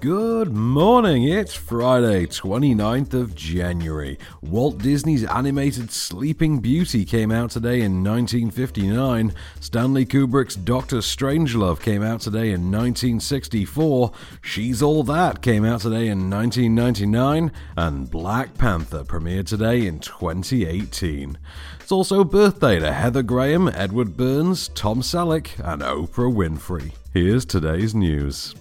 Good morning, it's Friday, 29th of January. Walt Disney's animated Sleeping Beauty came out today in 1959. Stanley Kubrick's Doctor Strangelove came out today in 1964. She's All That came out today in 1999. And Black Panther premiered today in 2018. It's also birthday to Heather Graham, Edward Burns, Tom Selleck, and Oprah Winfrey. Here's today's news.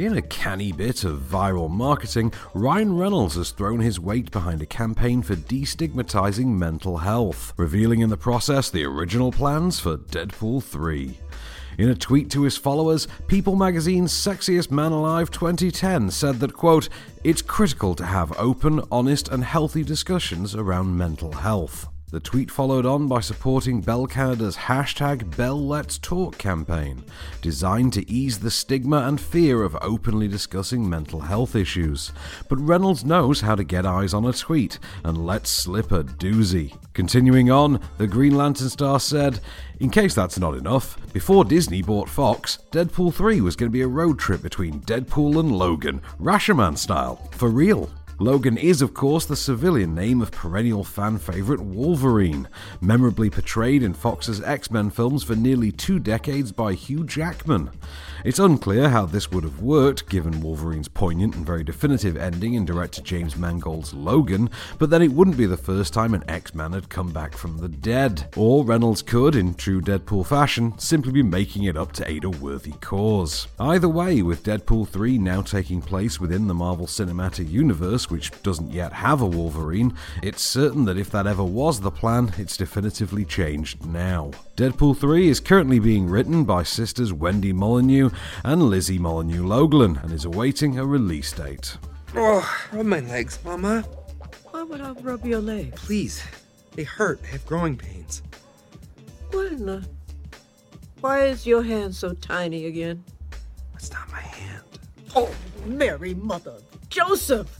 In a canny bit of viral marketing, Ryan Reynolds has thrown his weight behind a campaign for destigmatizing mental health, revealing in the process the original plans for Deadpool 3. In a tweet to his followers, People magazine's Sexiest Man Alive 2010 said that, quote, it's critical to have open, honest, and healthy discussions around mental health. The tweet followed on by supporting Bell Canada's hashtag Bell Let's Talk campaign, designed to ease the stigma and fear of openly discussing mental health issues. But Reynolds knows how to get eyes on a tweet and let slip a doozy. Continuing on, the Green Lantern star said, In case that's not enough, before Disney bought Fox, Deadpool 3 was going to be a road trip between Deadpool and Logan, Rashomon style, for real. Logan is, of course, the civilian name of perennial fan favourite Wolverine, memorably portrayed in Fox's X Men films for nearly two decades by Hugh Jackman. It's unclear how this would have worked, given Wolverine's poignant and very definitive ending in director James Mangold's Logan, but then it wouldn't be the first time an X Man had come back from the dead. Or Reynolds could, in true Deadpool fashion, simply be making it up to aid a worthy cause. Either way, with Deadpool 3 now taking place within the Marvel Cinematic Universe, which doesn't yet have a Wolverine, it's certain that if that ever was the plan, it's definitively changed now. Deadpool 3 is currently being written by sisters Wendy Molyneux and Lizzie Molyneux Logelin and is awaiting a release date. Oh, rub my legs, Mama. Why would I rub your legs? Please. They hurt. I have growing pains. What in the... Why is your hand so tiny again? That's not my hand. Oh, Mary, Mother, Joseph!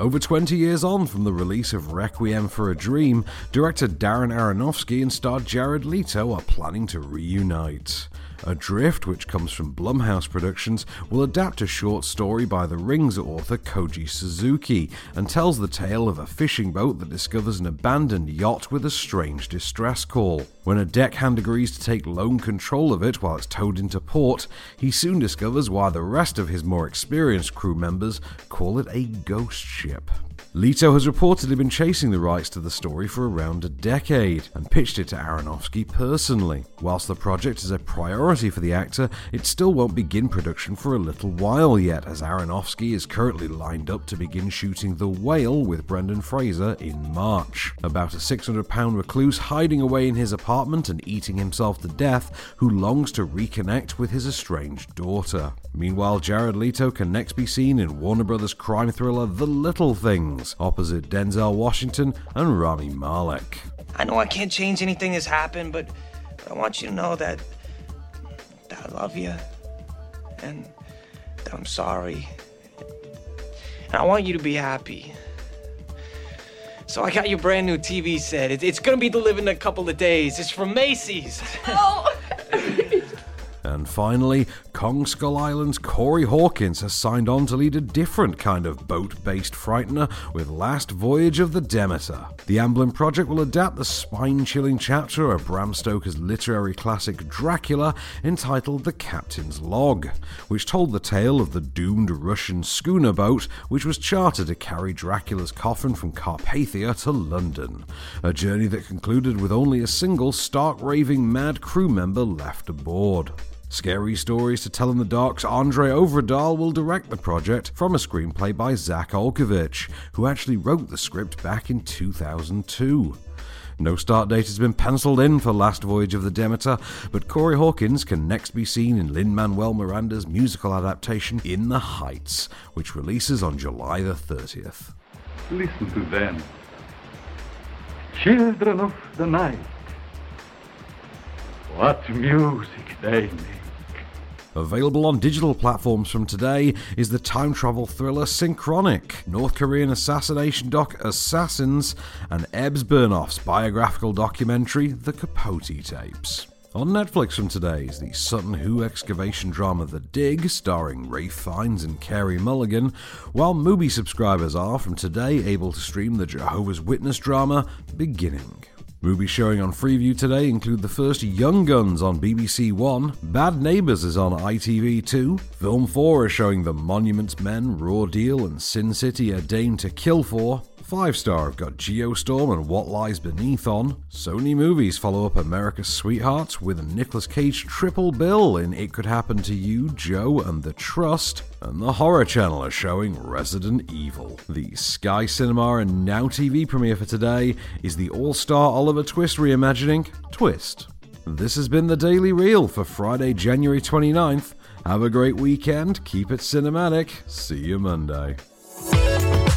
Over 20 years on from the release of Requiem for a Dream, director Darren Aronofsky and star Jared Leto are planning to reunite. Adrift, which comes from Blumhouse Productions, will adapt a short story by The Rings author Koji Suzuki and tells the tale of a fishing boat that discovers an abandoned yacht with a strange distress call. When a deckhand agrees to take lone control of it while it's towed into port, he soon discovers why the rest of his more experienced crew members call it a ghost ship. Leto has reportedly been chasing the rights to the story for around a decade and pitched it to Aronofsky personally. Whilst the project is a priority for the actor, it still won't begin production for a little while yet, as Aronofsky is currently lined up to begin shooting The Whale with Brendan Fraser in March. About a 600 pound recluse hiding away in his apartment and eating himself to death, who longs to reconnect with his estranged daughter. Meanwhile, Jared Leto can next be seen in Warner Brothers crime thriller The Little Things, opposite Denzel Washington and Rami Malek. I know I can't change anything that's happened, but, but I want you to know that that I love you and that I'm sorry. And I want you to be happy. So I got your brand new TV set. It, it's gonna be delivered in a couple of days. It's from Macy's. Oh! And finally, Kong Skull Island's Corey Hawkins has signed on to lead a different kind of boat based frightener with Last Voyage of the Demeter. The Amblin project will adapt the spine chilling chapter of Bram Stoker's literary classic Dracula entitled The Captain's Log, which told the tale of the doomed Russian schooner boat which was chartered to carry Dracula's coffin from Carpathia to London. A journey that concluded with only a single stark raving mad crew member left aboard. Scary Stories to Tell in the Dark's Andre Øvredal will direct the project from a screenplay by Zak Olkewicz, who actually wrote the script back in 2002. No start date has been penciled in for Last Voyage of the Demeter, but Corey Hawkins can next be seen in Lin Manuel Miranda's musical adaptation In the Heights, which releases on July the 30th. Listen to them. Children of the night. What music they make. Available on digital platforms from today is the time travel thriller Synchronic, North Korean assassination doc Assassins, and Ebs Burnough's biographical documentary The Capote Tapes. On Netflix from today is the Sutton Hoo excavation drama The Dig, starring Ralph Fiennes and Carey Mulligan, while Mubi subscribers are from today able to stream the Jehovah's Witness drama Beginning. Movies showing on Freeview today include the first Young Guns on BBC One, Bad Neighbours is on ITV2, Film 4 is showing The Monuments Men, Raw Deal, and Sin City A Dame to Kill For, Five Star have got Geostorm and What Lies Beneath on. Sony Movies follow up America's Sweethearts with a Nicolas Cage triple bill in It Could Happen to You, Joe, and The Trust. And the Horror Channel are showing Resident Evil. The Sky Cinema and Now TV premiere for today is the all star Oliver Twist reimagining Twist. This has been the Daily Reel for Friday, January 29th. Have a great weekend, keep it cinematic. See you Monday.